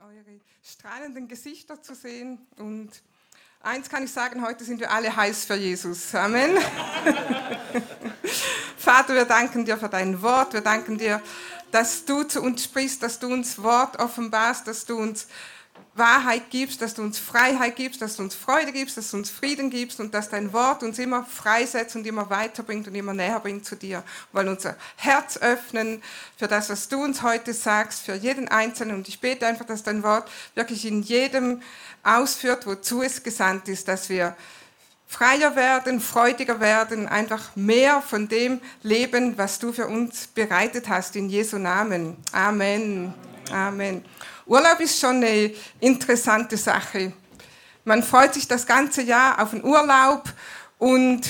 eure strahlenden Gesichter zu sehen. Und eins kann ich sagen, heute sind wir alle heiß für Jesus. Amen. Vater, wir danken dir für dein Wort. Wir danken dir, dass du zu uns sprichst, dass du uns Wort offenbarst, dass du uns Wahrheit gibst, dass du uns Freiheit gibst, dass du uns Freude gibst, dass du uns Frieden gibst und dass dein Wort uns immer freisetzt und immer weiterbringt und immer näher bringt zu dir. Wollen unser Herz öffnen für das, was du uns heute sagst, für jeden Einzelnen. Und ich bete einfach, dass dein Wort wirklich in jedem ausführt, wozu es gesandt ist, dass wir freier werden, freudiger werden, einfach mehr von dem leben, was du für uns bereitet hast. In Jesu Namen. Amen. Amen. Urlaub ist schon eine interessante Sache. Man freut sich das ganze Jahr auf den Urlaub und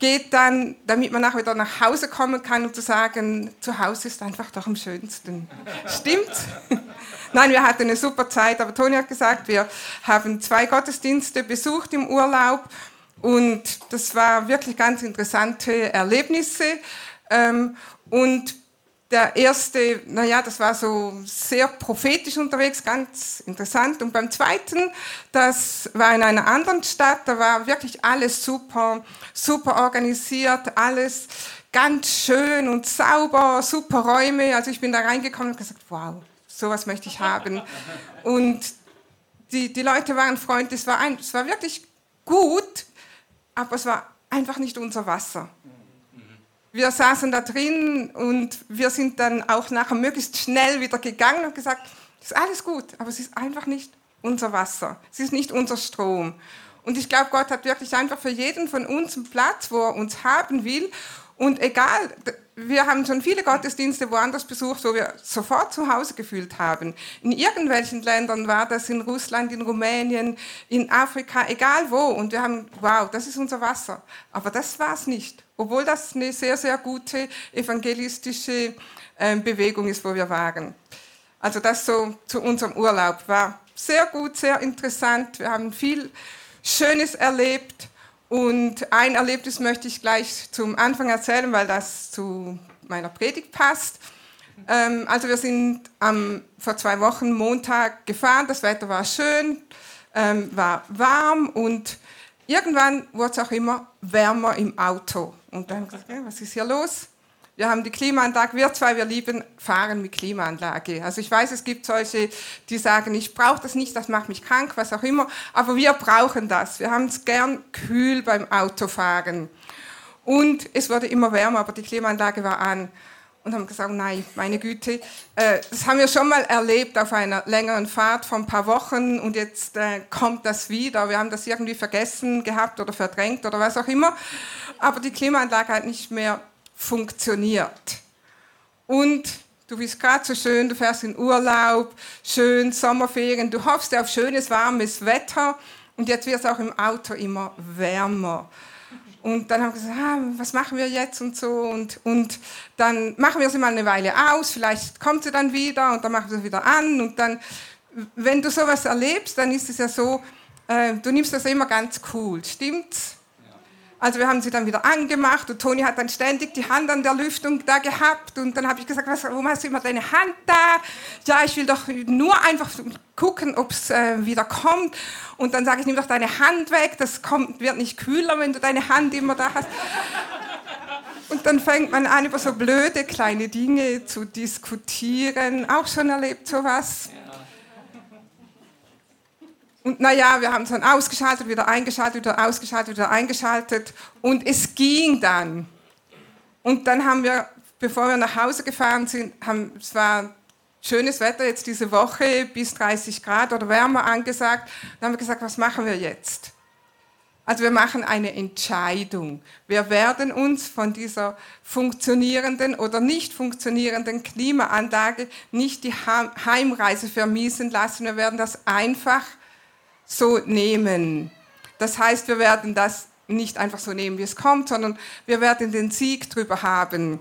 geht dann, damit man nachher wieder nach Hause kommen kann, um zu sagen, zu Hause ist einfach doch am schönsten. Stimmt? Nein, wir hatten eine super Zeit, aber Toni hat gesagt, wir haben zwei Gottesdienste besucht im Urlaub und das war wirklich ganz interessante Erlebnisse. Ähm, und der erste, naja, das war so sehr prophetisch unterwegs, ganz interessant. Und beim zweiten, das war in einer anderen Stadt, da war wirklich alles super, super organisiert, alles ganz schön und sauber, super Räume. Also ich bin da reingekommen und gesagt, wow, sowas möchte ich haben. Und die, die Leute waren freundlich, es war, ein, es war wirklich gut, aber es war einfach nicht unser Wasser wir saßen da drin und wir sind dann auch nachher möglichst schnell wieder gegangen und gesagt, ist alles gut, aber es ist einfach nicht unser Wasser, es ist nicht unser Strom. Und ich glaube, Gott hat wirklich einfach für jeden von uns einen Platz, wo er uns haben will. Und egal, wir haben schon viele Gottesdienste woanders besucht, wo wir sofort zu Hause gefühlt haben. In irgendwelchen Ländern war das, in Russland, in Rumänien, in Afrika, egal wo. Und wir haben, wow, das ist unser Wasser. Aber das war es nicht. Obwohl das eine sehr, sehr gute evangelistische ähm, Bewegung ist, wo wir waren. Also das so zu unserem Urlaub war sehr gut, sehr interessant. Wir haben viel Schönes erlebt. Und ein Erlebnis möchte ich gleich zum Anfang erzählen, weil das zu meiner Predigt passt. Ähm, also wir sind am, vor zwei Wochen Montag gefahren, das Wetter war schön, ähm, war warm und irgendwann wurde es auch immer wärmer im Auto. Und dann haben wir gesagt, was ist hier los? Wir haben die Klimaanlage, wir zwei, wir lieben Fahren mit Klimaanlage. Also ich weiß, es gibt solche, die sagen, ich brauche das nicht, das macht mich krank, was auch immer, aber wir brauchen das. Wir haben es gern kühl beim Autofahren. Und es wurde immer wärmer, aber die Klimaanlage war an. Und haben gesagt, nein, meine Güte, äh, das haben wir schon mal erlebt auf einer längeren Fahrt vor ein paar Wochen und jetzt äh, kommt das wieder. Wir haben das irgendwie vergessen gehabt oder verdrängt oder was auch immer. Aber die Klimaanlage hat nicht mehr funktioniert. Und du bist gerade so schön, du fährst in Urlaub, schön Sommerferien, du hoffst auf schönes, warmes Wetter und jetzt wird es auch im Auto immer wärmer. Und dann haben wir gesagt, ah, was machen wir jetzt und so. Und, und dann machen wir sie mal eine Weile aus, vielleicht kommt sie dann wieder und dann machen wir sie wieder an. Und dann, wenn du sowas erlebst, dann ist es ja so, äh, du nimmst das immer ganz cool, stimmt's? Also wir haben sie dann wieder angemacht und Toni hat dann ständig die Hand an der Lüftung da gehabt und dann habe ich gesagt, was, warum hast du immer deine Hand da? Ja, ich will doch nur einfach gucken, ob es äh, wieder kommt. Und dann sage ich, nimm doch deine Hand weg, das kommt, wird nicht kühler, wenn du deine Hand immer da hast. Und dann fängt man an, über so blöde kleine Dinge zu diskutieren. Auch schon erlebt sowas. Und naja, wir haben es dann ausgeschaltet, wieder eingeschaltet, wieder ausgeschaltet, wieder eingeschaltet. Und es ging dann. Und dann haben wir, bevor wir nach Hause gefahren sind, haben, es war schönes Wetter jetzt diese Woche, bis 30 Grad oder wärmer angesagt. Dann haben wir gesagt, was machen wir jetzt? Also wir machen eine Entscheidung. Wir werden uns von dieser funktionierenden oder nicht funktionierenden Klimaanlage nicht die Heimreise vermiesen lassen. Wir werden das einfach so nehmen. Das heißt, wir werden das nicht einfach so nehmen, wie es kommt, sondern wir werden den Sieg drüber haben.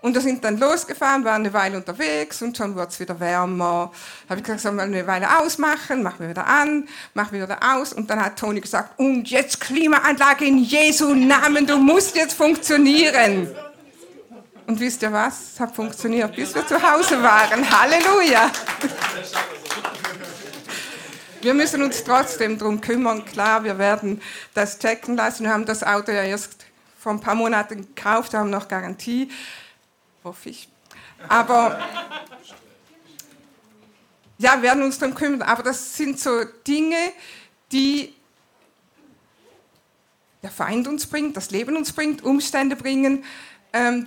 Und wir sind dann losgefahren, waren eine Weile unterwegs und schon wurde es wieder wärmer. Da habe ich gesagt, sollen wir eine Weile ausmachen, machen wir wieder an, machen wir wieder aus. Und dann hat Toni gesagt, und jetzt Klimaanlage in Jesu Namen, du musst jetzt funktionieren. Und wisst ihr was? Es hat funktioniert, bis wir zu Hause waren. Halleluja. Wir müssen uns trotzdem darum kümmern. Klar, wir werden das checken lassen. Wir haben das Auto ja erst vor ein paar Monaten gekauft, haben noch Garantie. Hoffe ich. Aber ja, wir werden uns darum kümmern. Aber das sind so Dinge, die der Feind uns bringt, das Leben uns bringt, Umstände bringen,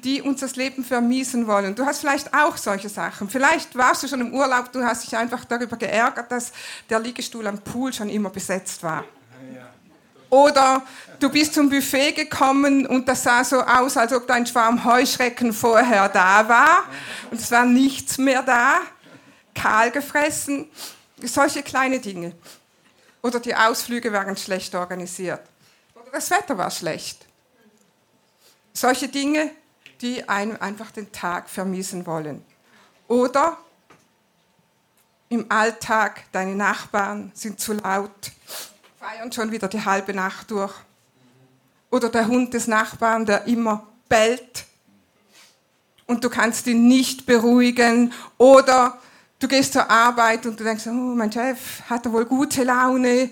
die uns das Leben vermiesen wollen. Du hast vielleicht auch solche Sachen. Vielleicht warst du schon im Urlaub, du hast dich einfach darüber geärgert, dass der Liegestuhl am Pool schon immer besetzt war. Oder du bist zum Buffet gekommen und das sah so aus, als ob dein Schwarm Heuschrecken vorher da war und es war nichts mehr da, kahl gefressen. Solche kleine Dinge. Oder die Ausflüge waren schlecht organisiert. Oder das Wetter war schlecht. Solche Dinge, die einem einfach den Tag vermiesen wollen. Oder im Alltag, deine Nachbarn sind zu laut, feiern schon wieder die halbe Nacht durch. Oder der Hund des Nachbarn, der immer bellt und du kannst ihn nicht beruhigen. Oder du gehst zur Arbeit und du denkst, oh, mein Chef hat wohl gute Laune.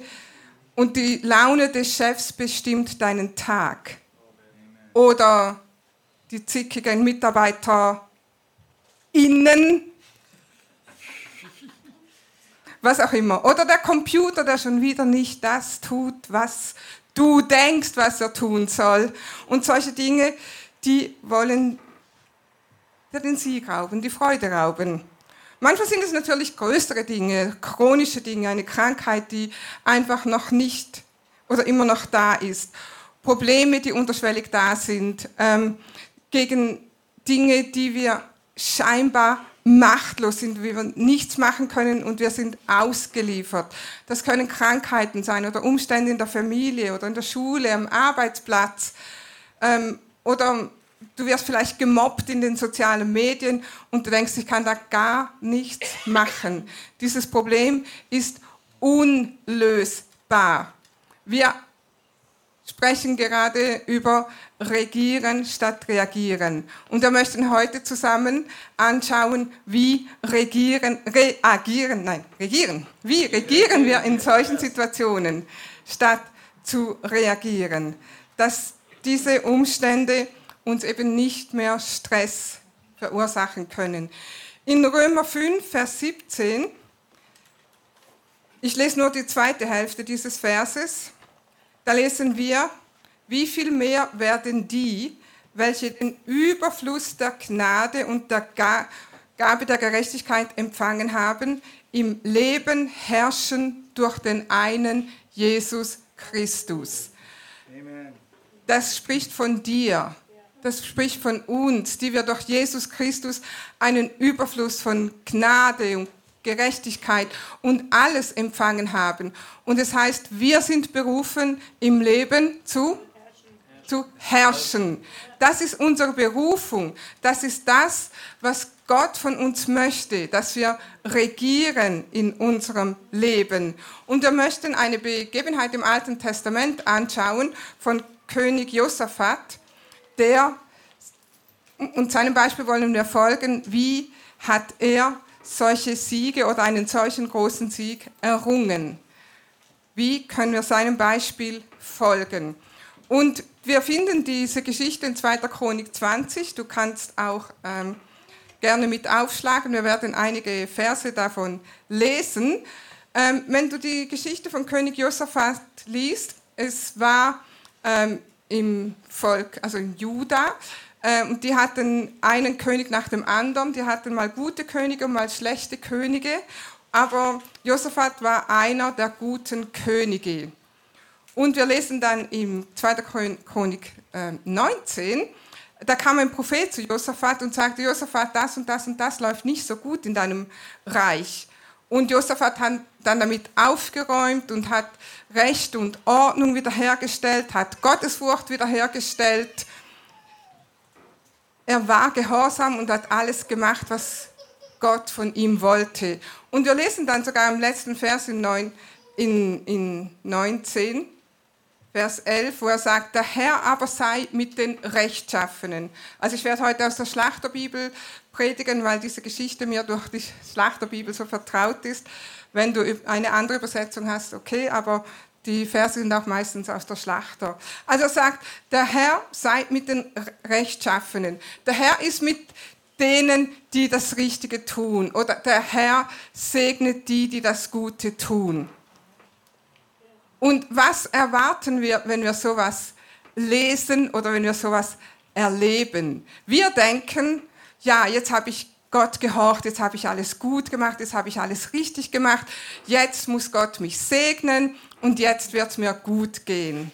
Und die Laune des Chefs bestimmt deinen Tag oder die zickigen Mitarbeiter innen, was auch immer. Oder der Computer, der schon wieder nicht das tut, was du denkst, was er tun soll. Und solche Dinge, die wollen dir den Sieg rauben, die Freude rauben. Manchmal sind es natürlich größere Dinge, chronische Dinge, eine Krankheit, die einfach noch nicht oder immer noch da ist. Probleme, die unterschwellig da sind, ähm, gegen Dinge, die wir scheinbar machtlos sind, wie wir nichts machen können und wir sind ausgeliefert. Das können Krankheiten sein oder Umstände in der Familie oder in der Schule, am Arbeitsplatz ähm, oder du wirst vielleicht gemobbt in den sozialen Medien und du denkst, ich kann da gar nichts machen. Dieses Problem ist unlösbar. Wir sprechen gerade über Regieren statt Reagieren. Und wir möchten heute zusammen anschauen, wie regieren, reagieren, nein, regieren. Wie regieren wir in solchen Situationen statt zu reagieren? Dass diese Umstände uns eben nicht mehr Stress verursachen können. In Römer 5, Vers 17, ich lese nur die zweite Hälfte dieses Verses, da lesen wir, wie viel mehr werden die, welche den Überfluss der Gnade und der Gabe der Gerechtigkeit empfangen haben, im Leben herrschen durch den einen Jesus Christus. Das spricht von dir. Das spricht von uns, die wir durch Jesus Christus einen Überfluss von Gnade und Gerechtigkeit und alles empfangen haben. Und es heißt, wir sind berufen, im Leben zu, zu herrschen. Das ist unsere Berufung. Das ist das, was Gott von uns möchte, dass wir regieren in unserem Leben. Und wir möchten eine Begebenheit im Alten Testament anschauen von König Josaphat, der, und seinem Beispiel wollen wir folgen, wie hat er solche Siege oder einen solchen großen Sieg errungen? Wie können wir seinem Beispiel folgen? Und wir finden diese Geschichte in 2. Chronik 20. Du kannst auch ähm, gerne mit aufschlagen. Wir werden einige Verse davon lesen. Ähm, wenn du die Geschichte von König Josaphat liest, es war ähm, im Volk, also in Juda, und die hatten einen König nach dem anderen. Die hatten mal gute Könige und mal schlechte Könige. Aber Josaphat war einer der guten Könige. Und wir lesen dann im 2. Chronik 19, äh, da kam ein Prophet zu Josaphat und sagte, Josaphat, das und das und das läuft nicht so gut in deinem Reich. Und Josaphat hat dann damit aufgeräumt und hat Recht und Ordnung wiederhergestellt, hat Gottesfurcht wiederhergestellt er war gehorsam und hat alles gemacht, was Gott von ihm wollte. Und wir lesen dann sogar im letzten Vers in, 9, in, in 19, Vers 11, wo er sagt, der Herr aber sei mit den Rechtschaffenen. Also ich werde heute aus der Schlachterbibel predigen, weil diese Geschichte mir durch die Schlachterbibel so vertraut ist. Wenn du eine andere Übersetzung hast, okay, aber die Verse sind auch meistens aus der Schlachter. Also er sagt, der Herr sei mit den Rechtschaffenen. Der Herr ist mit denen, die das Richtige tun. Oder der Herr segnet die, die das Gute tun. Und was erwarten wir, wenn wir sowas lesen oder wenn wir sowas erleben? Wir denken, ja, jetzt habe ich Gott gehorcht, jetzt habe ich alles gut gemacht, jetzt habe ich alles richtig gemacht, jetzt muss Gott mich segnen und jetzt wird es mir gut gehen.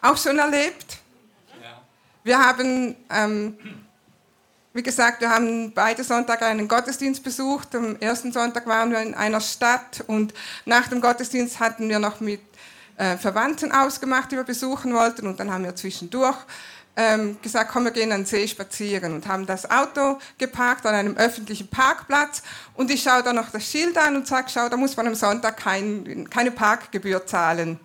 Auch schon erlebt? Ja. Wir haben, ähm, wie gesagt, wir haben beide Sonntage einen Gottesdienst besucht. Am ersten Sonntag waren wir in einer Stadt und nach dem Gottesdienst hatten wir noch mit äh, Verwandten ausgemacht, die wir besuchen wollten. Und dann haben wir zwischendurch ähm, gesagt, komm, wir gehen an den See spazieren und haben das Auto geparkt an einem öffentlichen Parkplatz. Und ich schaue da noch das Schild an und sage, schau, da muss man am Sonntag kein, keine Parkgebühr zahlen.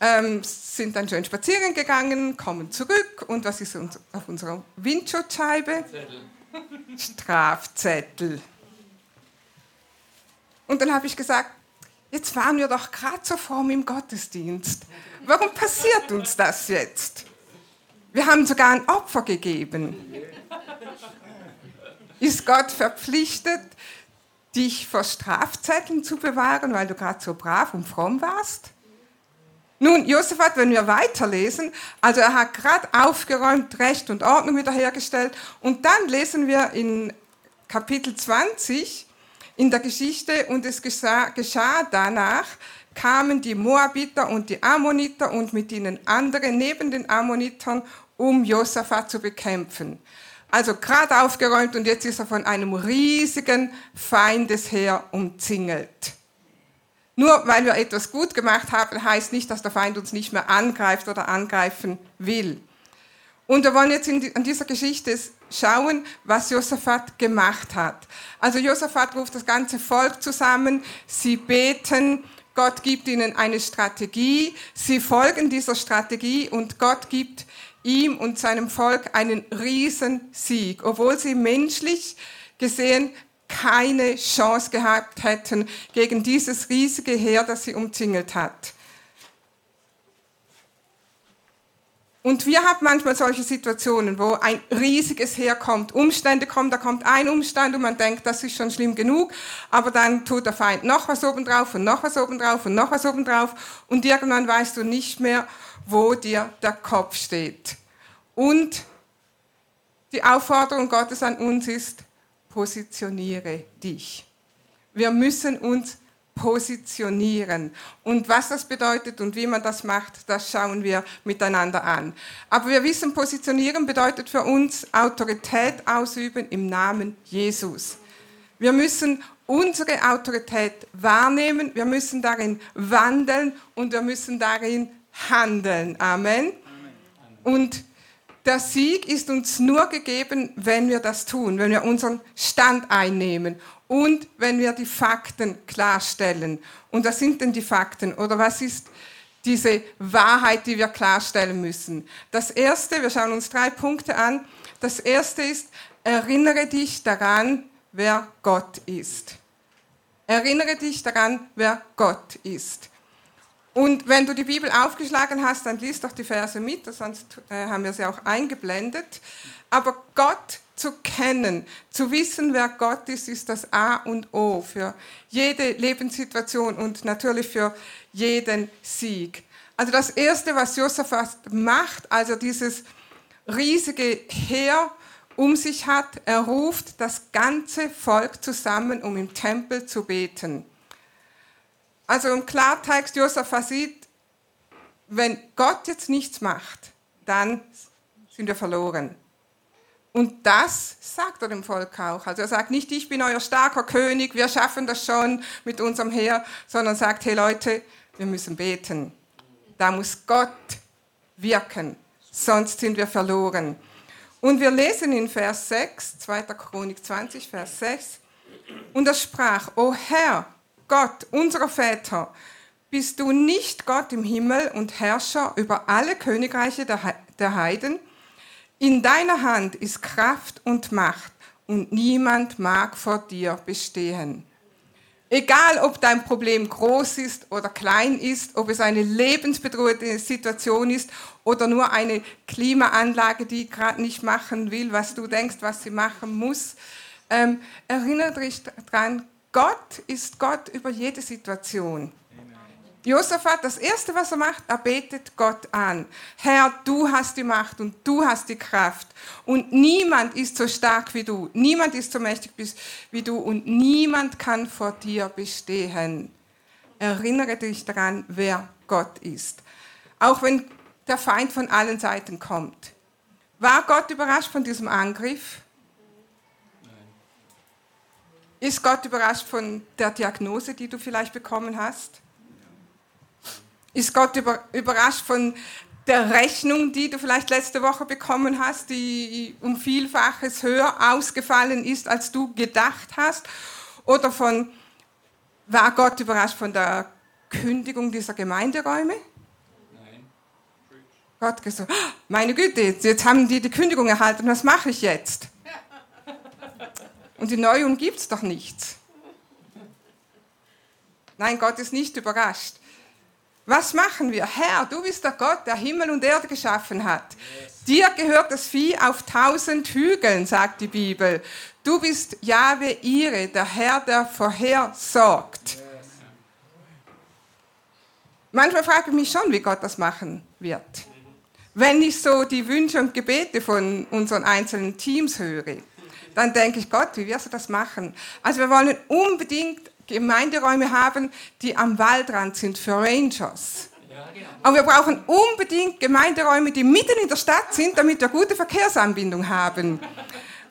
Ähm, sind dann schön spazieren gegangen, kommen zurück und was ist uns auf unserer Windschutzscheibe? Strafzettel. Und dann habe ich gesagt, Jetzt waren wir doch gerade so fromm im Gottesdienst. Warum passiert uns das jetzt? Wir haben sogar ein Opfer gegeben. Ist Gott verpflichtet, dich vor Strafzetteln zu bewahren, weil du gerade so brav und fromm warst? Nun, Josaphat, wenn wir weiterlesen, also er hat gerade aufgeräumt, Recht und Ordnung wiederhergestellt und dann lesen wir in Kapitel 20, in der Geschichte und es geschah, geschah danach, kamen die Moabiter und die Ammoniter und mit ihnen andere neben den Ammonitern, um Josaphat zu bekämpfen. Also gerade aufgeräumt und jetzt ist er von einem riesigen Feindesheer umzingelt. Nur weil wir etwas gut gemacht haben, heißt nicht, dass der Feind uns nicht mehr angreift oder angreifen will. Und wir wollen jetzt in, an dieser Geschichte schauen, was Josaphat gemacht hat. Also Josaphat ruft das ganze Volk zusammen, sie beten, Gott gibt ihnen eine Strategie, sie folgen dieser Strategie und Gott gibt ihm und seinem Volk einen Riesensieg, obwohl sie menschlich gesehen keine Chance gehabt hätten gegen dieses riesige Heer, das sie umzingelt hat. Und wir haben manchmal solche Situationen, wo ein riesiges Heer kommt, Umstände kommen, da kommt ein Umstand und man denkt, das ist schon schlimm genug, aber dann tut der Feind noch was obendrauf und noch was obendrauf und noch was obendrauf und irgendwann weißt du nicht mehr, wo dir der Kopf steht. Und die Aufforderung Gottes an uns ist, positioniere dich. Wir müssen uns positionieren. Und was das bedeutet und wie man das macht, das schauen wir miteinander an. Aber wir wissen, positionieren bedeutet für uns Autorität ausüben im Namen Jesus. Wir müssen unsere Autorität wahrnehmen, wir müssen darin wandeln und wir müssen darin handeln. Amen. Und der Sieg ist uns nur gegeben, wenn wir das tun, wenn wir unseren Stand einnehmen und wenn wir die Fakten klarstellen. Und was sind denn die Fakten oder was ist diese Wahrheit, die wir klarstellen müssen? Das Erste, wir schauen uns drei Punkte an. Das Erste ist, erinnere dich daran, wer Gott ist. Erinnere dich daran, wer Gott ist. Und wenn du die Bibel aufgeschlagen hast, dann liest doch die Verse mit, sonst äh, haben wir sie auch eingeblendet. Aber Gott zu kennen, zu wissen, wer Gott ist, ist das A und O für jede Lebenssituation und natürlich für jeden Sieg. Also das Erste, was Josaphat macht, als er dieses riesige Heer um sich hat, er ruft das ganze Volk zusammen, um im Tempel zu beten. Also im Klartext, Josaphat sieht, wenn Gott jetzt nichts macht, dann sind wir verloren. Und das sagt er dem Volk auch. Also er sagt nicht, ich bin euer starker König, wir schaffen das schon mit unserem Heer, sondern sagt, hey Leute, wir müssen beten. Da muss Gott wirken, sonst sind wir verloren. Und wir lesen in Vers 6, 2. Chronik 20, Vers 6, und er sprach, O Herr, Gott, unserer Väter, Bist du nicht Gott im Himmel und Herrscher über alle Königreiche der Heiden? In deiner Hand ist Kraft und Macht und niemand mag vor dir bestehen. Egal, ob dein Problem groß ist oder klein ist, ob es eine lebensbedrohliche Situation ist oder nur eine Klimaanlage, die gerade nicht machen will, was du denkst, was sie machen muss, ähm, erinnere dich daran, Gott ist Gott über jede Situation. Josaphat, das Erste, was er macht, er betet Gott an. Herr, du hast die Macht und du hast die Kraft. Und niemand ist so stark wie du. Niemand ist so mächtig wie du. Und niemand kann vor dir bestehen. Erinnere dich daran, wer Gott ist. Auch wenn der Feind von allen Seiten kommt. War Gott überrascht von diesem Angriff? Ist Gott überrascht von der Diagnose, die du vielleicht bekommen hast? Ist Gott überrascht von der Rechnung, die du vielleicht letzte Woche bekommen hast, die um Vielfaches höher ausgefallen ist, als du gedacht hast? Oder von, war Gott überrascht von der Kündigung dieser Gemeinderäume? Nein. Gott gesagt, ah, meine Güte, jetzt haben die die Kündigung erhalten, was mache ich jetzt? Und die Neuung gibt es doch nichts. Nein, Gott ist nicht überrascht. Was machen wir? Herr, du bist der Gott, der Himmel und Erde geschaffen hat. Yes. Dir gehört das Vieh auf tausend Hügeln, sagt die Bibel. Du bist Jahwe Ire, der Herr, der vorhersorgt. Yes. Manchmal frage ich mich schon, wie Gott das machen wird. Wenn ich so die Wünsche und Gebete von unseren einzelnen Teams höre, dann denke ich, Gott, wie wirst du das machen? Also wir wollen unbedingt Gemeinderäume haben, die am Waldrand sind für Rangers. Aber wir brauchen unbedingt Gemeinderäume, die mitten in der Stadt sind, damit wir gute Verkehrsanbindung haben.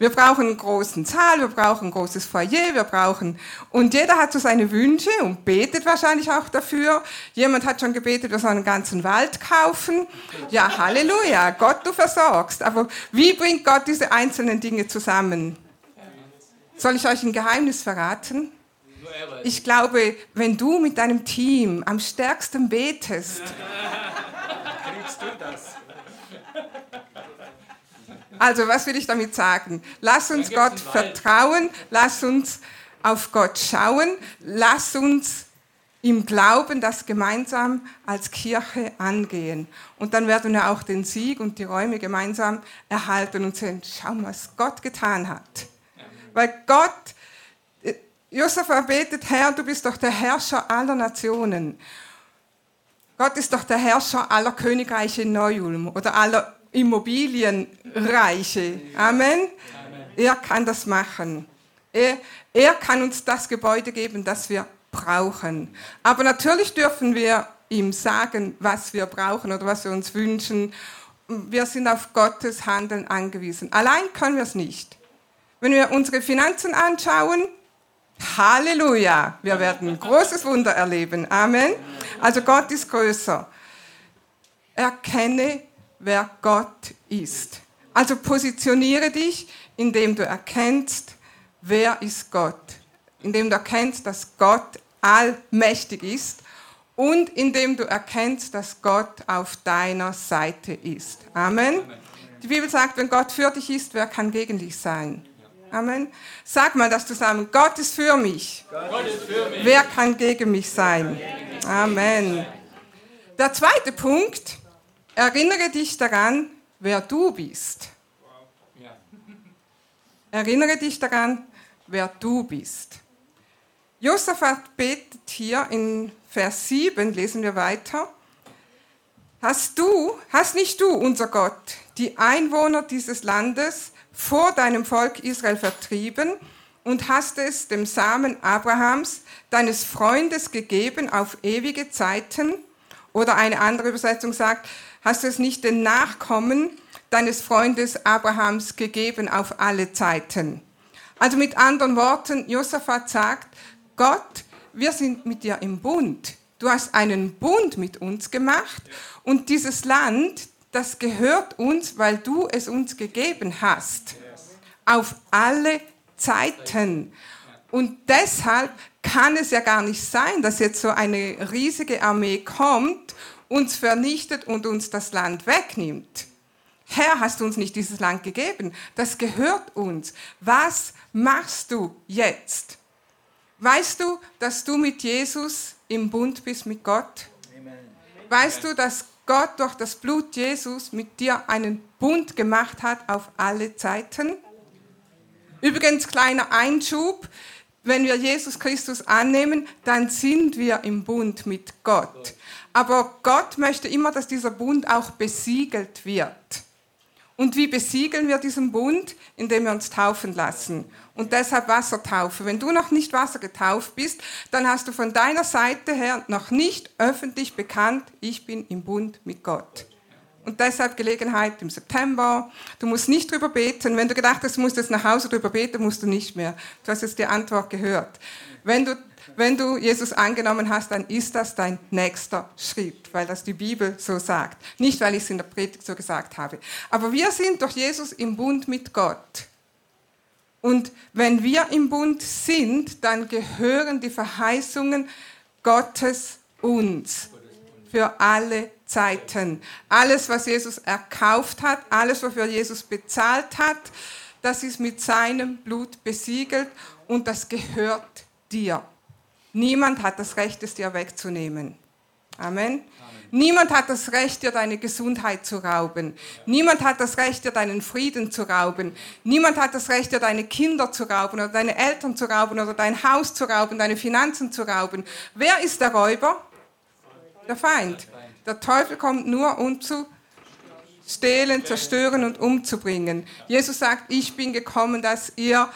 Wir brauchen einen großen Saal, wir brauchen ein großes Foyer, wir brauchen, und jeder hat so seine Wünsche und betet wahrscheinlich auch dafür. Jemand hat schon gebetet, wir sollen einen ganzen Wald kaufen. Ja, Halleluja, Gott, du versorgst. Aber wie bringt Gott diese einzelnen Dinge zusammen? Soll ich euch ein Geheimnis verraten? Ich glaube, wenn du mit deinem Team am stärksten betest, kriegst du das. Also, was will ich damit sagen? Lass uns Gott vertrauen, lass uns auf Gott schauen, lass uns im Glauben das gemeinsam als Kirche angehen. Und dann werden wir auch den Sieg und die Räume gemeinsam erhalten und sehen, schau mal, was Gott getan hat. Weil Gott Josef erbetet, Herr, du bist doch der Herrscher aller Nationen. Gott ist doch der Herrscher aller Königreiche in Neu-Ulm oder aller Immobilienreiche. Amen. Er kann das machen. Er, er kann uns das Gebäude geben, das wir brauchen. Aber natürlich dürfen wir ihm sagen, was wir brauchen oder was wir uns wünschen. Wir sind auf Gottes Handeln angewiesen. Allein können wir es nicht. Wenn wir unsere Finanzen anschauen, Halleluja. Wir werden ein großes Wunder erleben. Amen. Also Gott ist größer. Erkenne, wer Gott ist. Also positioniere dich, indem du erkennst, wer ist Gott. Indem du erkennst, dass Gott allmächtig ist und indem du erkennst, dass Gott auf deiner Seite ist. Amen. Die Bibel sagt, wenn Gott für dich ist, wer kann gegen dich sein? Amen. Sag mal das zusammen. Gott ist für mich. Ist für mich. Wer kann gegen mich sein? Amen. Der zweite Punkt. Erinnere dich daran, wer du bist. Erinnere dich daran, wer du bist. Josaphat betet hier in Vers 7, lesen wir weiter. Hast du, hast nicht du, unser Gott, die Einwohner dieses Landes vor deinem Volk Israel vertrieben und hast es dem Samen Abrahams, deines Freundes, gegeben auf ewige Zeiten. Oder eine andere Übersetzung sagt, hast du es nicht den Nachkommen deines Freundes Abrahams gegeben auf alle Zeiten. Also mit anderen Worten, Josaphat sagt, Gott, wir sind mit dir im Bund. Du hast einen Bund mit uns gemacht und dieses Land, das gehört uns, weil du es uns gegeben hast. Auf alle Zeiten. Und deshalb kann es ja gar nicht sein, dass jetzt so eine riesige Armee kommt, uns vernichtet und uns das Land wegnimmt. Herr, hast du uns nicht dieses Land gegeben? Das gehört uns. Was machst du jetzt? Weißt du, dass du mit Jesus im Bund bist mit Gott? Weißt du, dass Gott durch das Blut Jesus mit dir einen Bund gemacht hat auf alle Zeiten? Übrigens, kleiner Einschub, wenn wir Jesus Christus annehmen, dann sind wir im Bund mit Gott. Aber Gott möchte immer, dass dieser Bund auch besiegelt wird. Und wie besiegeln wir diesen Bund? Indem wir uns taufen lassen. Und deshalb Wassertaufe. Wenn du noch nicht Wasser getauft bist, dann hast du von deiner Seite her noch nicht öffentlich bekannt, ich bin im Bund mit Gott. Und deshalb Gelegenheit im September. Du musst nicht drüber beten. Wenn du gedacht hast, du musst jetzt nach Hause drüber beten, musst du nicht mehr. Du hast jetzt die Antwort gehört. Wenn du, wenn du Jesus angenommen hast, dann ist das dein nächster Schritt, weil das die Bibel so sagt. Nicht, weil ich es in der Predigt so gesagt habe. Aber wir sind durch Jesus im Bund mit Gott. Und wenn wir im Bund sind, dann gehören die Verheißungen Gottes uns für alle Zeiten. Alles, was Jesus erkauft hat, alles, wofür Jesus bezahlt hat, das ist mit seinem Blut besiegelt und das gehört dir. Niemand hat das Recht, es dir wegzunehmen. Amen. Niemand hat das Recht, dir deine Gesundheit zu rauben. Niemand hat das Recht, dir deinen Frieden zu rauben. Niemand hat das Recht, dir deine Kinder zu rauben oder deine Eltern zu rauben oder dein Haus zu rauben, deine Finanzen zu rauben. Wer ist der Räuber? Der Feind. Der Teufel kommt nur, um zu stehlen, zerstören und umzubringen. Jesus sagt, ich bin gekommen, dass ihr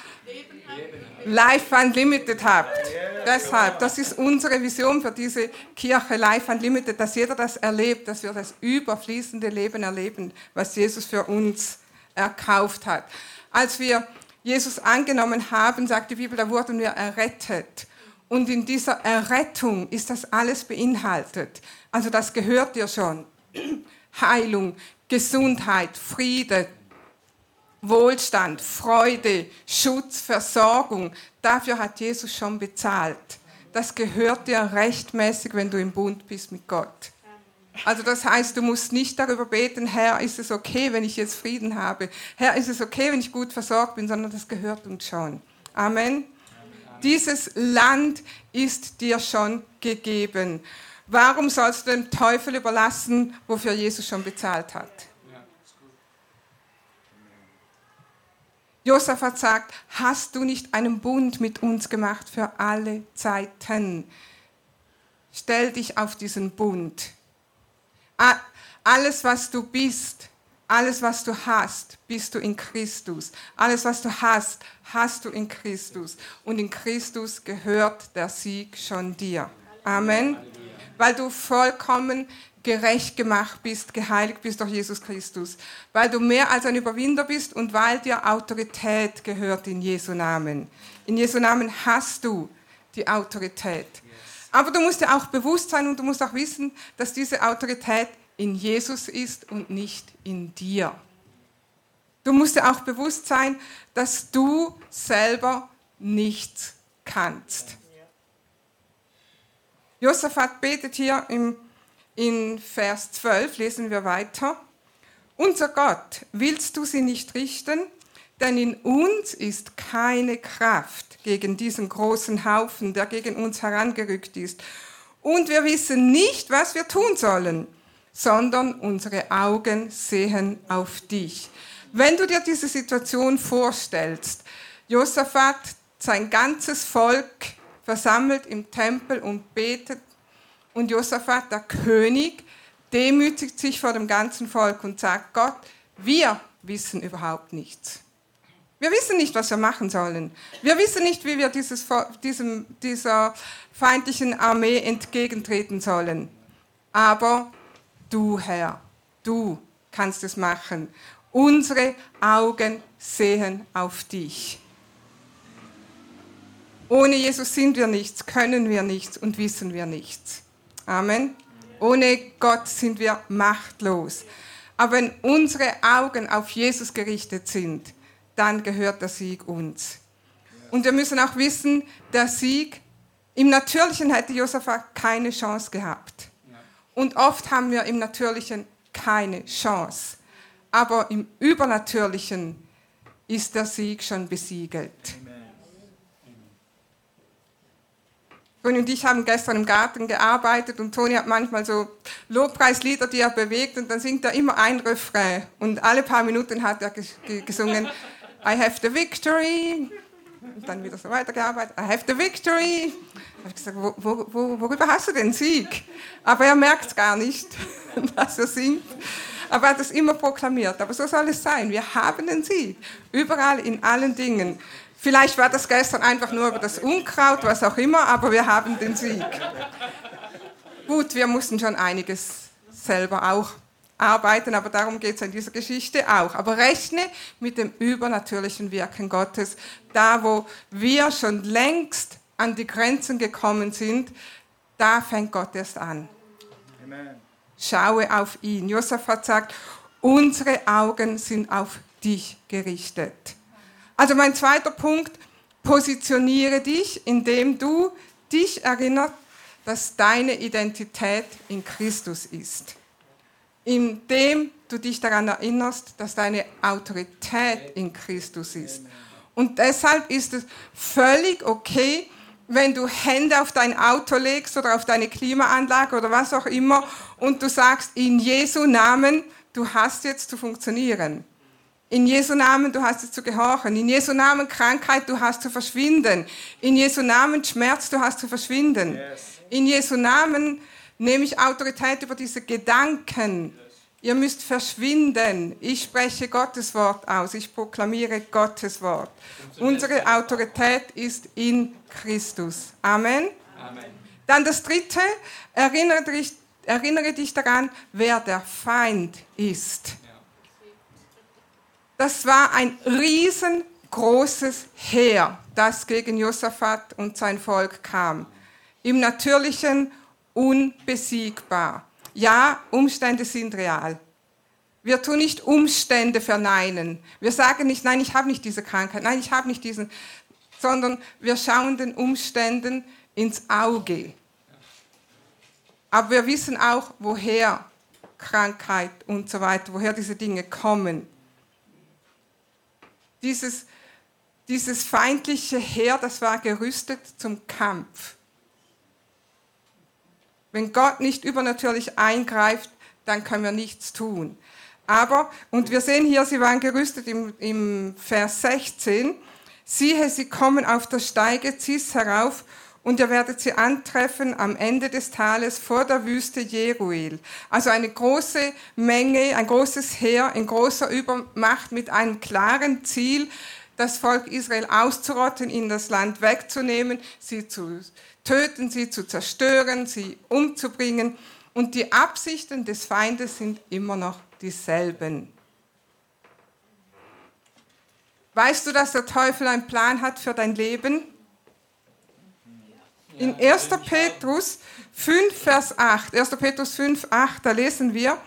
Life Unlimited habt. Deshalb, das ist unsere Vision für diese Kirche Life Unlimited, dass jeder das erlebt, dass wir das überfließende Leben erleben, was Jesus für uns erkauft hat. Als wir Jesus angenommen haben, sagt die Bibel, da wurden wir errettet. Und in dieser Errettung ist das alles beinhaltet. Also das gehört dir schon. Heilung, Gesundheit, Friede, Wohlstand, Freude, Schutz, Versorgung. Dafür hat Jesus schon bezahlt. Das gehört dir rechtmäßig, wenn du im Bund bist mit Gott. Also das heißt, du musst nicht darüber beten, Herr, ist es okay, wenn ich jetzt Frieden habe? Herr, ist es okay, wenn ich gut versorgt bin? Sondern das gehört uns schon. Amen. Dieses Land ist dir schon gegeben. Warum sollst du dem Teufel überlassen, wofür Jesus schon bezahlt hat? Josaphat sagt, hast du nicht einen Bund mit uns gemacht für alle Zeiten? Stell dich auf diesen Bund. Alles, was du bist, alles, was du hast, bist du in Christus. Alles, was du hast, hast du in Christus. Und in Christus gehört der Sieg schon dir. Amen. Weil du vollkommen gerecht gemacht bist, geheiligt bist durch Jesus Christus, weil du mehr als ein Überwinder bist und weil dir Autorität gehört in Jesu Namen. In Jesu Namen hast du die Autorität. Aber du musst dir auch bewusst sein und du musst auch wissen, dass diese Autorität in Jesus ist und nicht in dir. Du musst dir auch bewusst sein, dass du selber nichts kannst. Josaphat betet hier im in Vers 12 lesen wir weiter. Unser Gott, willst du sie nicht richten? Denn in uns ist keine Kraft gegen diesen großen Haufen, der gegen uns herangerückt ist. Und wir wissen nicht, was wir tun sollen, sondern unsere Augen sehen auf dich. Wenn du dir diese Situation vorstellst, Josaphat, sein ganzes Volk versammelt im Tempel und betet und Josaphat, der König, demütigt sich vor dem ganzen Volk und sagt, Gott, wir wissen überhaupt nichts. Wir wissen nicht, was wir machen sollen. Wir wissen nicht, wie wir dieses, diesem, dieser feindlichen Armee entgegentreten sollen. Aber du, Herr, du kannst es machen. Unsere Augen sehen auf dich. Ohne Jesus sind wir nichts, können wir nichts und wissen wir nichts. Amen. Ohne Gott sind wir machtlos. Aber wenn unsere Augen auf Jesus gerichtet sind, dann gehört der Sieg uns. Und wir müssen auch wissen, der Sieg Im Natürlichen hätte Josaphat keine Chance gehabt. Und oft haben wir im Natürlichen keine Chance. Aber im Übernatürlichen ist der Sieg schon besiegelt. Toni und ich haben gestern im Garten gearbeitet und Toni hat manchmal so Lobpreislieder, die er bewegt und dann singt er immer ein Refrain und alle paar Minuten hat er gesungen I have the victory und dann wieder so weitergearbeitet I have the victory. Da habe ich gesagt, wo, wo, worüber hast du den Sieg? Aber er merkt es gar nicht, dass er singt. Aber er hat es immer proklamiert. Aber so soll es sein. Wir haben den Sieg. Überall, in allen Dingen. Vielleicht war das gestern einfach nur über das Unkraut, was auch immer, aber wir haben den Sieg. Gut, wir mussten schon einiges selber auch arbeiten, aber darum geht es in dieser Geschichte auch. Aber rechne mit dem übernatürlichen Wirken Gottes, da wo wir schon längst an die Grenzen gekommen sind, da fängt Gott erst an. Amen. Schaue auf ihn. Josaphat sagt, unsere Augen sind auf dich gerichtet. Also mein zweiter Punkt, positioniere dich, indem du dich erinnerst, dass deine Identität in Christus ist. Indem du dich daran erinnerst, dass deine Autorität in Christus ist. Und deshalb ist es völlig okay, wenn du Hände auf dein Auto legst oder auf deine Klimaanlage oder was auch immer und du sagst, in Jesu Namen, du hast jetzt zu funktionieren. In Jesu Namen, du hast es zu gehorchen. In Jesu Namen Krankheit, du hast zu verschwinden. In Jesu Namen Schmerz, du hast zu verschwinden. Yes. In Jesu Namen nehme ich Autorität über diese Gedanken. Yes. Ihr müsst verschwinden. Ich spreche Gottes Wort aus. Ich proklamiere Gottes Wort. Unsere Autorität ist in Christus. Amen. Amen. Dann das dritte, erinnere dich, erinnere dich daran, wer der Feind ist. Das war ein riesengroßes Heer, das gegen Josaphat und sein Volk kam. Im Natürlichen unbesiegbar. Ja, Umstände sind real. Wir tun nicht Umstände verneinen. Wir sagen nicht, nein, ich habe nicht diese Krankheit, nein, ich habe nicht diesen, sondern wir schauen den Umständen ins Auge. Aber wir wissen auch, woher Krankheit und so weiter, woher diese Dinge kommen dieses, dieses feindliche Heer, das war gerüstet zum Kampf. Wenn Gott nicht übernatürlich eingreift, dann können wir nichts tun. Aber, und wir sehen hier, sie waren gerüstet im, im Vers 16, siehe, sie kommen auf der Steige Zis herauf und ihr werdet sie antreffen am Ende des Tales vor der Wüste Jeruel. Also eine große Menge, ein großes Heer in großer Übermacht mit einem klaren Ziel, das Volk Israel auszurotten, in das Land wegzunehmen, sie zu töten, sie zu zerstören, sie umzubringen. Und die Absichten des Feindes sind immer noch dieselben. Weißt du, dass der Teufel einen Plan hat für dein Leben? In 1. Petrus 5, Vers 8, 1. Petrus 5, 8, da lesen wir,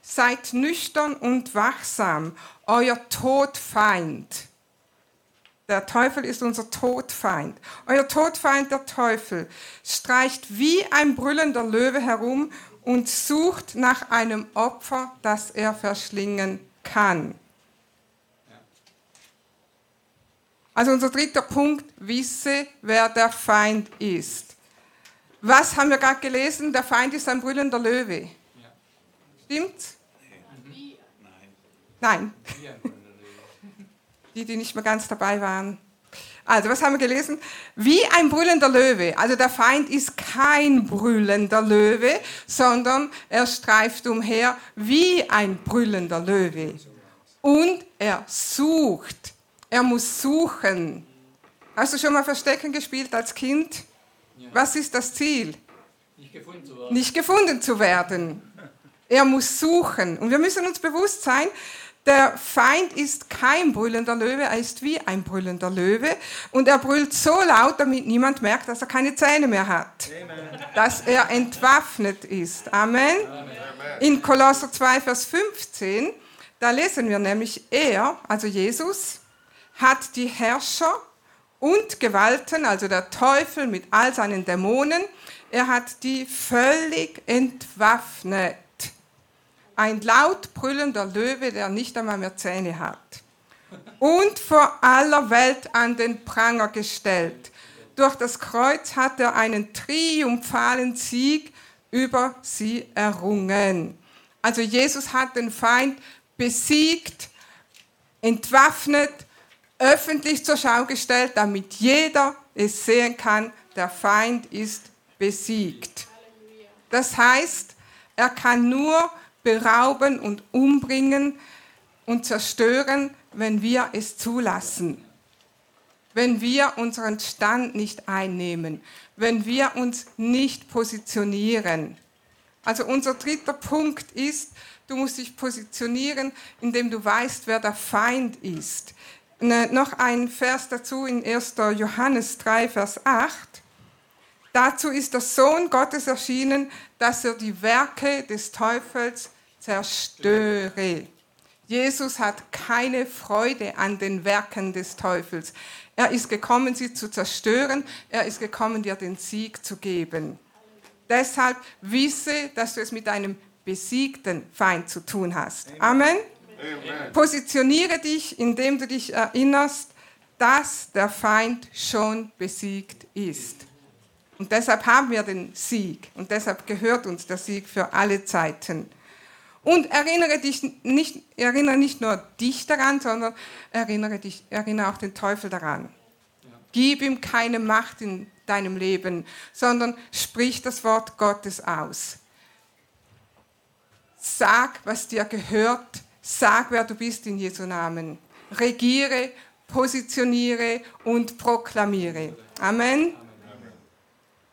seid nüchtern und wachsam, euer Todfeind. Der Teufel ist unser Todfeind. Euer Todfeind, der Teufel, streicht wie ein brüllender Löwe herum und sucht nach einem Opfer, das er verschlingen kann. Also unser dritter Punkt, wisse, wer der Feind ist. Was haben wir gerade gelesen? Der Feind ist ein brüllender Löwe. Ja. Stimmt's? Nein. Die, die nicht mehr ganz dabei waren. Also, was haben wir gelesen? Wie ein brüllender Löwe. Also der Feind ist kein brüllender Löwe, sondern er streift umher wie ein brüllender Löwe. Und er sucht er muss suchen. Hast du schon mal Verstecken gespielt als Kind? Ja. Was ist das Ziel? Nicht gefunden zu werden. Nicht gefunden zu werden. Er muss suchen. Und wir müssen uns bewusst sein, der Feind ist kein brüllender Löwe, er ist wie ein brüllender Löwe. Und er brüllt so laut, damit niemand merkt, dass er keine Zähne mehr hat. Amen. Dass er entwaffnet ist. Amen. Amen. In Kolosser 2, Vers 15, da lesen wir nämlich, er, also Jesus, hat die Herrscher und Gewalten, also der Teufel mit all seinen Dämonen, er hat die völlig entwaffnet. Ein laut brüllender Löwe, der nicht einmal mehr Zähne hat. Und vor aller Welt an den Pranger gestellt. Durch das Kreuz hat er einen triumphalen Sieg über sie errungen. Also Jesus hat den Feind besiegt, entwaffnet, öffentlich zur Schau gestellt, damit jeder es sehen kann, der Feind ist besiegt. Das heißt, er kann nur berauben und umbringen und zerstören, wenn wir es zulassen. Wenn wir unseren Stand nicht einnehmen, wenn wir uns nicht positionieren. Also unser dritter Punkt ist, du musst dich positionieren, indem du weißt, wer der Feind ist. Ne, noch ein Vers dazu in 1. Johannes 3, Vers 8. Dazu ist der Sohn Gottes erschienen, dass er die Werke des Teufels zerstöre. Jesus hat keine Freude an den Werken des Teufels. Er ist gekommen, sie zu zerstören. Er ist gekommen, dir den Sieg zu geben. Deshalb wisse, dass du es mit einem besiegten Feind zu tun hast. Amen. Positioniere dich, indem du dich erinnerst, dass der Feind schon besiegt ist. Und deshalb haben wir den Sieg und deshalb gehört uns der Sieg für alle Zeiten. Und erinnere dich nicht, erinnere nicht nur dich daran, sondern erinnere dich, erinnere auch den Teufel daran. Gib ihm keine Macht in deinem Leben, sondern sprich das Wort Gottes aus. Sag, was dir gehört. Sag, wer du bist in Jesu Namen. Regiere, positioniere und proklamiere. Amen.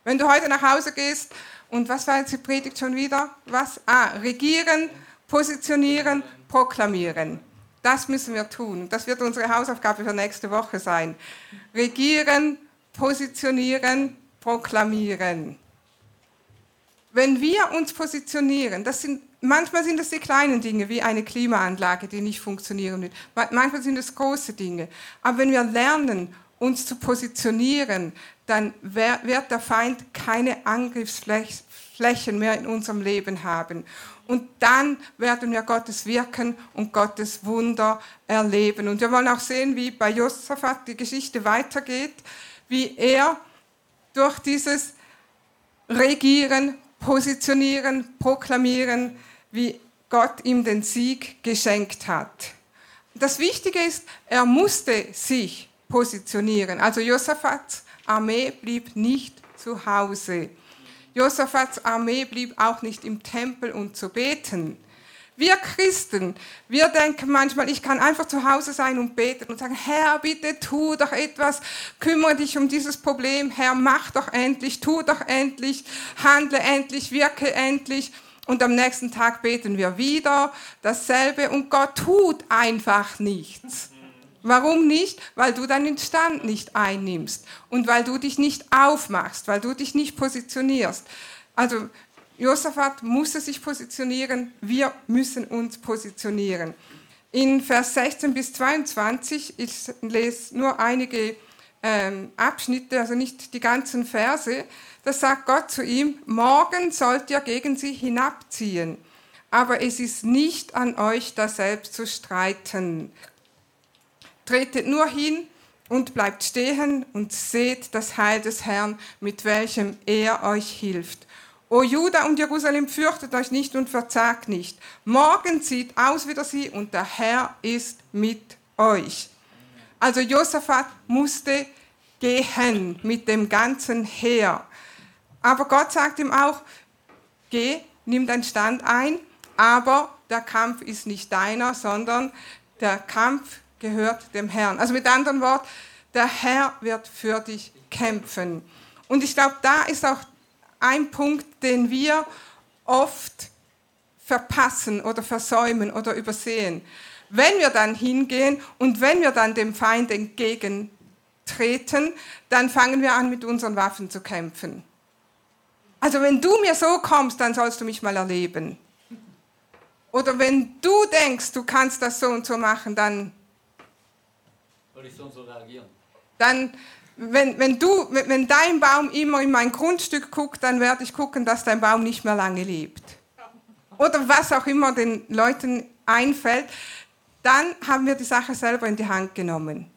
Wenn du heute nach Hause gehst und was war jetzt die Predigt schon wieder? Was? Ah, regieren, positionieren, proklamieren. Das müssen wir tun. Das wird unsere Hausaufgabe für nächste Woche sein. Regieren, positionieren, proklamieren. Wenn wir uns positionieren, das sind, manchmal sind das die kleinen Dinge, wie eine Klimaanlage, die nicht funktionieren wird. Manchmal sind es große Dinge. Aber wenn wir lernen, uns zu positionieren, dann wird der Feind keine Angriffsflächen mehr in unserem Leben haben. Und dann werden wir Gottes Wirken und Gottes Wunder erleben. Und wir wollen auch sehen, wie bei Josaphat die Geschichte weitergeht wie er durch dieses Regieren, Positionieren, Proklamieren, wie Gott ihm den Sieg geschenkt hat. Das Wichtige ist, er musste sich positionieren. Also Josaphat Armee blieb nicht zu Hause. Josaphats Armee blieb auch nicht im Tempel, um zu beten. Wir Christen, wir denken manchmal, ich kann einfach zu Hause sein und beten und sagen, Herr, bitte tu doch etwas, kümmere dich um dieses Problem, Herr, mach doch endlich, tu doch endlich, handle endlich, wirke endlich. Und am nächsten Tag beten wir wieder dasselbe und Gott tut einfach nichts. Warum nicht? Weil du deinen Stand nicht einnimmst und weil du dich nicht aufmachst, weil du dich nicht positionierst. Also Josaphat musste sich positionieren, wir müssen uns positionieren. In Vers 16 bis 22, ich lese nur einige ähm, Abschnitte, also nicht die ganzen Verse, da sagt Gott zu ihm, morgen sollt ihr gegen sie hinabziehen, aber es ist nicht an euch, da selbst zu streiten. Tretet nur hin und bleibt stehen und seht das Heil des Herrn, mit welchem er euch hilft. O Juda und Jerusalem, fürchtet euch nicht und verzagt nicht. Morgen zieht aus wieder sie und der Herr ist mit euch. Also Josaphat musste gehen mit dem ganzen Heer. Aber Gott sagt ihm auch, geh, nimm deinen Stand ein, aber der Kampf ist nicht deiner, sondern der Kampf gehört dem Herrn. Also mit anderen Worten, der Herr wird für dich kämpfen. Und ich glaube, da ist auch ein Punkt, den wir oft verpassen oder versäumen oder übersehen. Wenn wir dann hingehen und wenn wir dann dem Feind entgegentreten, dann fangen wir an, mit unseren Waffen zu kämpfen. Also wenn du mir so kommst, dann sollst du mich mal erleben. Oder wenn du denkst, du kannst das so und so machen, dann soll ich so und so reagieren? Dann wenn, wenn, du, wenn dein Baum immer in mein Grundstück guckt, dann werde ich gucken, dass dein Baum nicht mehr lange lebt. Oder was auch immer den Leuten einfällt. Dann haben wir die Sache selber in die Hand genommen.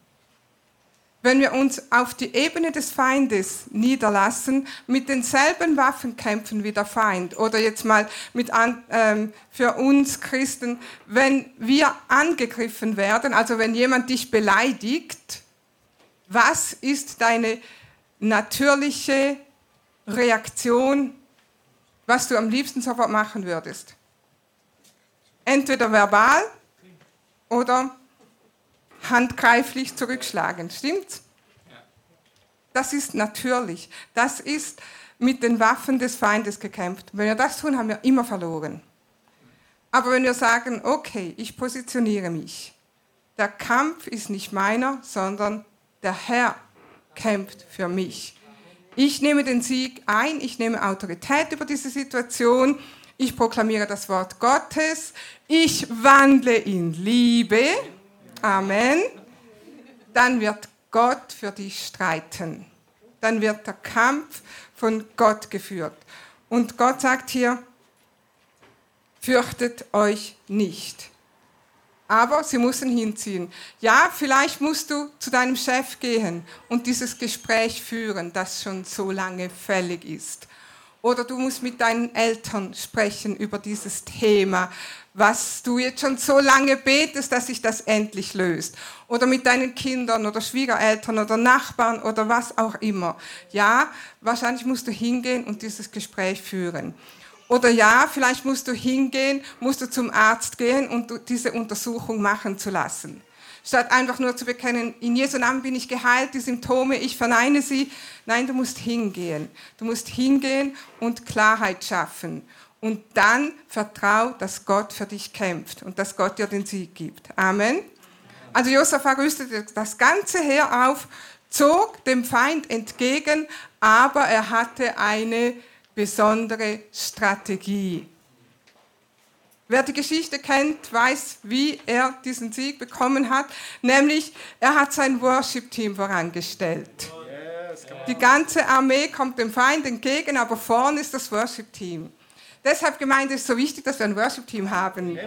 Wenn wir uns auf die Ebene des Feindes niederlassen, mit denselben Waffen kämpfen wie der Feind, oder jetzt mal mit an, ähm, für uns Christen, wenn wir angegriffen werden, also wenn jemand dich beleidigt, was ist deine natürliche Reaktion, was du am liebsten sofort machen würdest? Entweder verbal oder handgreiflich zurückschlagen. Stimmt's? Das ist natürlich. Das ist mit den Waffen des Feindes gekämpft. Wenn wir das tun, haben wir immer verloren. Aber wenn wir sagen, okay, ich positioniere mich, der Kampf ist nicht meiner, sondern der Herr kämpft für mich. Ich nehme den Sieg ein, ich nehme Autorität über diese Situation, ich proklamiere das Wort Gottes, ich wandle in Liebe, Amen, dann wird Gott für dich streiten. Dann wird der Kampf von Gott geführt. Und Gott sagt hier, fürchtet euch nicht aber sie müssen hinziehen. Ja, vielleicht musst du zu deinem Chef gehen und dieses Gespräch führen, das schon so lange fällig ist. Oder du musst mit deinen Eltern sprechen über dieses Thema, was du jetzt schon so lange betest, dass sich das endlich löst. Oder mit deinen Kindern oder Schwiegereltern oder Nachbarn oder was auch immer. Ja, wahrscheinlich musst du hingehen und dieses Gespräch führen. Oder ja, vielleicht musst du hingehen, musst du zum Arzt gehen und diese Untersuchung machen zu lassen. Statt einfach nur zu bekennen, in Jesu Namen bin ich geheilt, die Symptome, ich verneine sie. Nein, du musst hingehen. Du musst hingehen und Klarheit schaffen. Und dann vertrau, dass Gott für dich kämpft und dass Gott dir den Sieg gibt. Amen. Also Josaphat rüstete das ganze Heer auf, zog dem Feind entgegen, aber er hatte eine besondere Strategie. Wer die Geschichte kennt, weiß, wie er diesen Sieg bekommen hat, nämlich er hat sein Worship-Team vorangestellt. Die ganze Armee kommt dem Feind entgegen, aber vorne ist das Worship-Team. Deshalb, Gemeinde, ist es so wichtig, dass wir ein Worship-Team haben,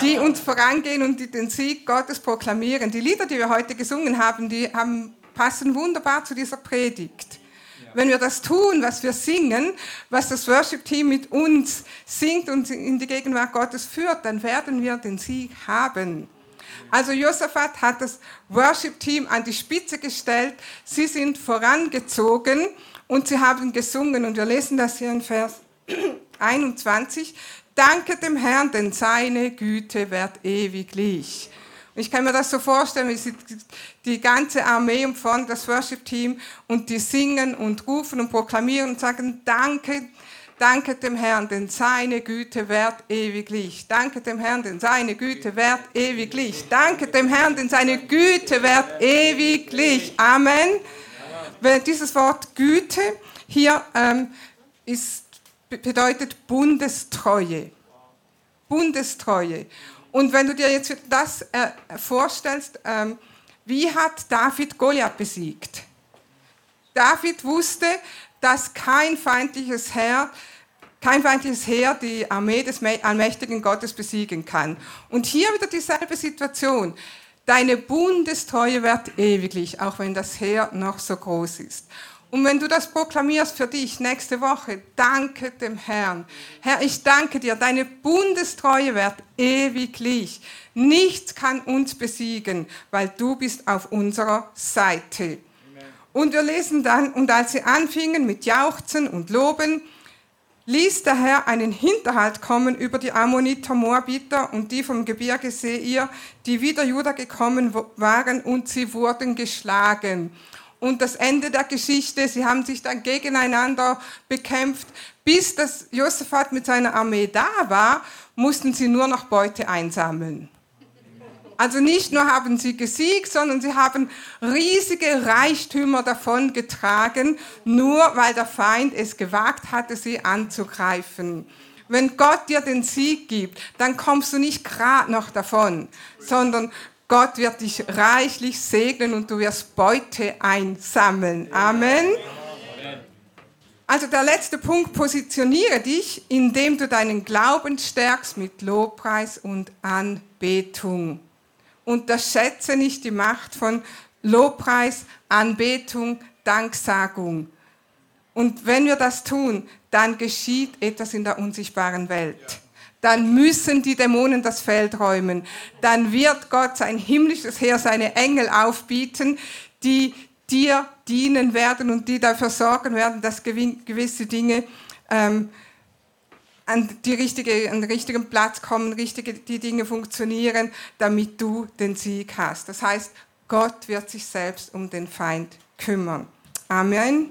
die uns vorangehen und die den Sieg Gottes proklamieren. Die Lieder, die wir heute gesungen haben, die haben, passen wunderbar zu dieser Predigt. Wenn wir das tun, was wir singen, was das Worship-Team mit uns singt und in die Gegenwart Gottes führt, dann werden wir den Sieg haben. Also Josaphat hat das Worship-Team an die Spitze gestellt. Sie sind vorangezogen und sie haben gesungen. Und wir lesen das hier in Vers 21. Danke dem Herrn, denn seine Güte wird ewiglich. Ich kann mir das so vorstellen, wie die ganze Armee umfahren, das Worship-Team, und die singen und rufen und proklamieren und sagen, danke, danke dem Herrn, denn seine Güte währt ewiglich. Danke dem Herrn, denn seine Güte währt ewiglich. Danke dem Herrn, denn seine Güte währt ewiglich. Amen. Dieses Wort Güte hier ähm, ist, bedeutet Bundestreue. Bundestreue. Und wenn du dir jetzt das äh, vorstellst, ähm, wie hat David Goliath besiegt? David wusste, dass kein feindliches Heer, kein feindliches Heer die Armee des allmächtigen Gottes besiegen kann. Und hier wieder dieselbe Situation. Deine Bundestreue wird ewiglich, auch wenn das Heer noch so groß ist. Und wenn du das proklamierst für dich nächste Woche, danke dem Herrn. Herr, ich danke dir, deine Bundestreue wird ewiglich. Nichts kann uns besiegen, weil du bist auf unserer Seite. Und wir lesen dann, und als sie anfingen mit Jauchzen und Loben, ließ der Herr einen Hinterhalt kommen über die Ammoniter, Moabiter und die vom Gebirge Seir, die wieder Juda gekommen waren, und sie wurden geschlagen und das Ende der Geschichte, sie haben sich dann gegeneinander bekämpft. Bis das Josaphat mit seiner Armee da war, mussten sie nur noch Beute einsammeln. Also nicht nur haben sie gesiegt, sondern sie haben riesige Reichtümer davon getragen, nur weil der Feind es gewagt hatte, sie anzugreifen. Wenn Gott dir den Sieg gibt, dann kommst du nicht gerade noch davon, sondern Gott wird dich reichlich segnen und du wirst Beute einsammeln. Amen. Also der letzte Punkt, positioniere dich, indem du deinen Glauben stärkst mit Lobpreis und Anbetung. Unterschätze nicht die Macht von Lobpreis, Anbetung, Danksagung. Und wenn wir das tun, dann geschieht etwas in der unsichtbaren Welt. Dann müssen die Dämonen das Feld räumen. Dann wird Gott sein himmlisches Heer, seine Engel aufbieten, die dir dienen werden und die dafür sorgen werden, dass gewisse Dinge ähm, an, die richtige, an den richtigen Platz kommen, richtige, die Dinge funktionieren, damit du den Sieg hast. Das heißt, Gott wird sich selbst um den Feind kümmern. Amen.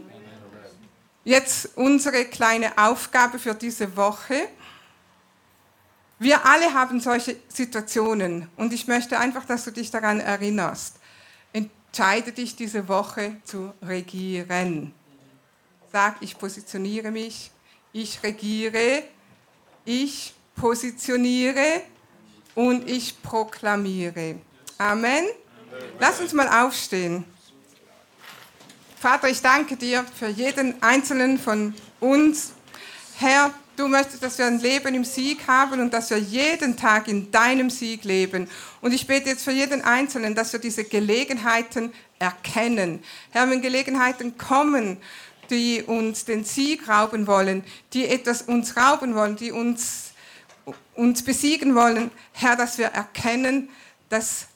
Jetzt unsere kleine Aufgabe für diese Woche. Wir alle haben solche Situationen und ich möchte einfach, dass du dich daran erinnerst entscheide dich diese Woche zu regieren. Sag, ich positioniere mich, ich regiere, ich positioniere und ich proklamiere. Amen. Lass uns mal aufstehen. Vater, ich danke dir für jeden einzelnen von uns. Herr, Du möchtest, dass wir ein Leben im Sieg haben und dass wir jeden Tag in deinem Sieg leben. Und ich bete jetzt für jeden Einzelnen, dass wir diese Gelegenheiten erkennen. Herr, wenn Gelegenheiten kommen, die uns den Sieg rauben wollen, die etwas uns rauben wollen, die uns, uns besiegen wollen, Herr, dass wir erkennen, dass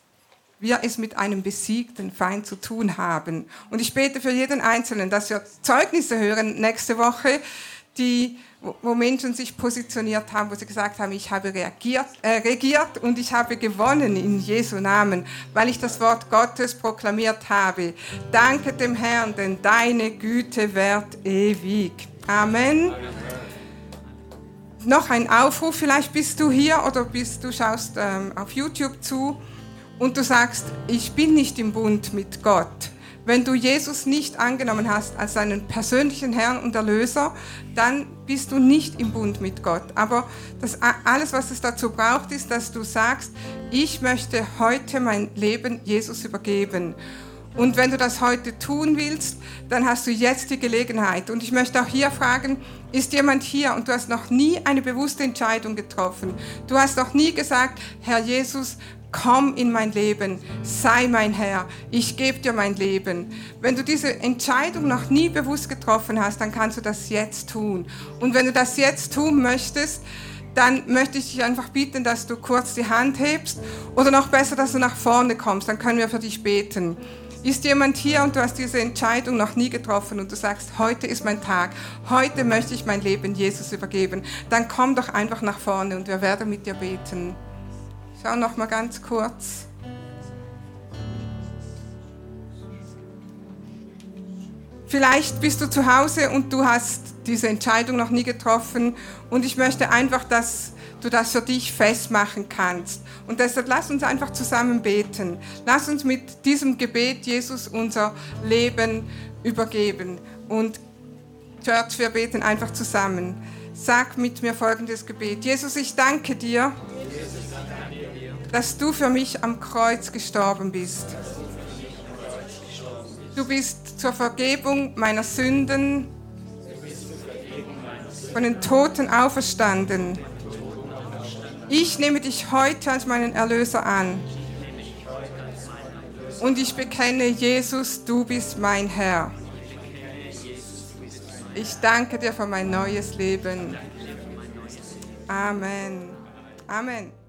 wir es mit einem besiegten Feind zu tun haben. Und ich bete für jeden Einzelnen, dass wir Zeugnisse hören nächste Woche, die wo Menschen sich positioniert haben, wo sie gesagt haben, ich habe reagiert, äh, regiert und ich habe gewonnen in Jesu Namen, weil ich das Wort Gottes proklamiert habe. Danke dem Herrn, denn deine Güte währt ewig. Amen. Noch ein Aufruf, vielleicht bist du hier oder bist du schaust ähm, auf YouTube zu und du sagst, ich bin nicht im Bund mit Gott wenn du Jesus nicht angenommen hast als deinen persönlichen Herrn und Erlöser, dann bist du nicht im Bund mit Gott. Aber das, alles, was es dazu braucht, ist, dass du sagst, ich möchte heute mein Leben Jesus übergeben. Und wenn du das heute tun willst, dann hast du jetzt die Gelegenheit. Und ich möchte auch hier fragen, ist jemand hier und du hast noch nie eine bewusste Entscheidung getroffen? Du hast noch nie gesagt, Herr Jesus, komm in mein Leben, sei mein Herr, ich gebe dir mein Leben. Wenn du diese Entscheidung noch nie bewusst getroffen hast, dann kannst du das jetzt tun. Und wenn du das jetzt tun möchtest, dann möchte ich dich einfach bitten, dass du kurz die Hand hebst oder noch besser, dass du nach vorne kommst, dann können wir für dich beten. Ist jemand hier und du hast diese Entscheidung noch nie getroffen und du sagst, heute ist mein Tag, heute möchte ich mein Leben Jesus übergeben, dann komm doch einfach nach vorne und wir werden mit dir beten. Schau noch mal ganz kurz. Vielleicht bist du zu Hause und du hast diese Entscheidung noch nie getroffen und ich möchte einfach, dass du das für dich festmachen kannst. Und deshalb lass uns einfach zusammen beten. Lass uns mit diesem Gebet Jesus unser Leben übergeben. Und Church, wir beten einfach zusammen. Sag mit mir folgendes Gebet. Jesus, ich danke dir dass du für mich am Kreuz gestorben bist. Du bist zur Vergebung meiner Sünden von den Toten auferstanden. Ich nehme dich heute als meinen Erlöser an. Und ich bekenne, Jesus, du bist mein Herr. Ich danke dir für mein neues Leben. Amen. Amen.